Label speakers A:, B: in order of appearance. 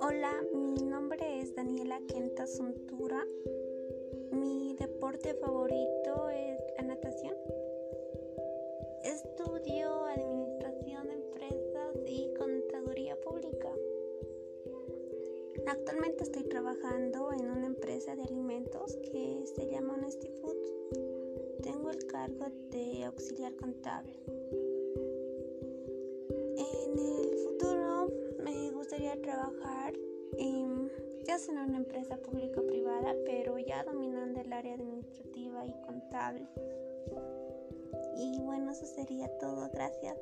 A: Hola, mi nombre es Daniela Quenta Suntura. Mi deporte favorito es la natación. Estudio administración de empresas y contaduría pública. Actualmente estoy trabajando en una empresa de alimentos que se llama Honesty Foods. Tengo el cargo de auxiliar contable. Trabajar en, ya sea en una empresa pública o privada, pero ya dominando el área administrativa y contable. Y bueno, eso sería todo. Gracias.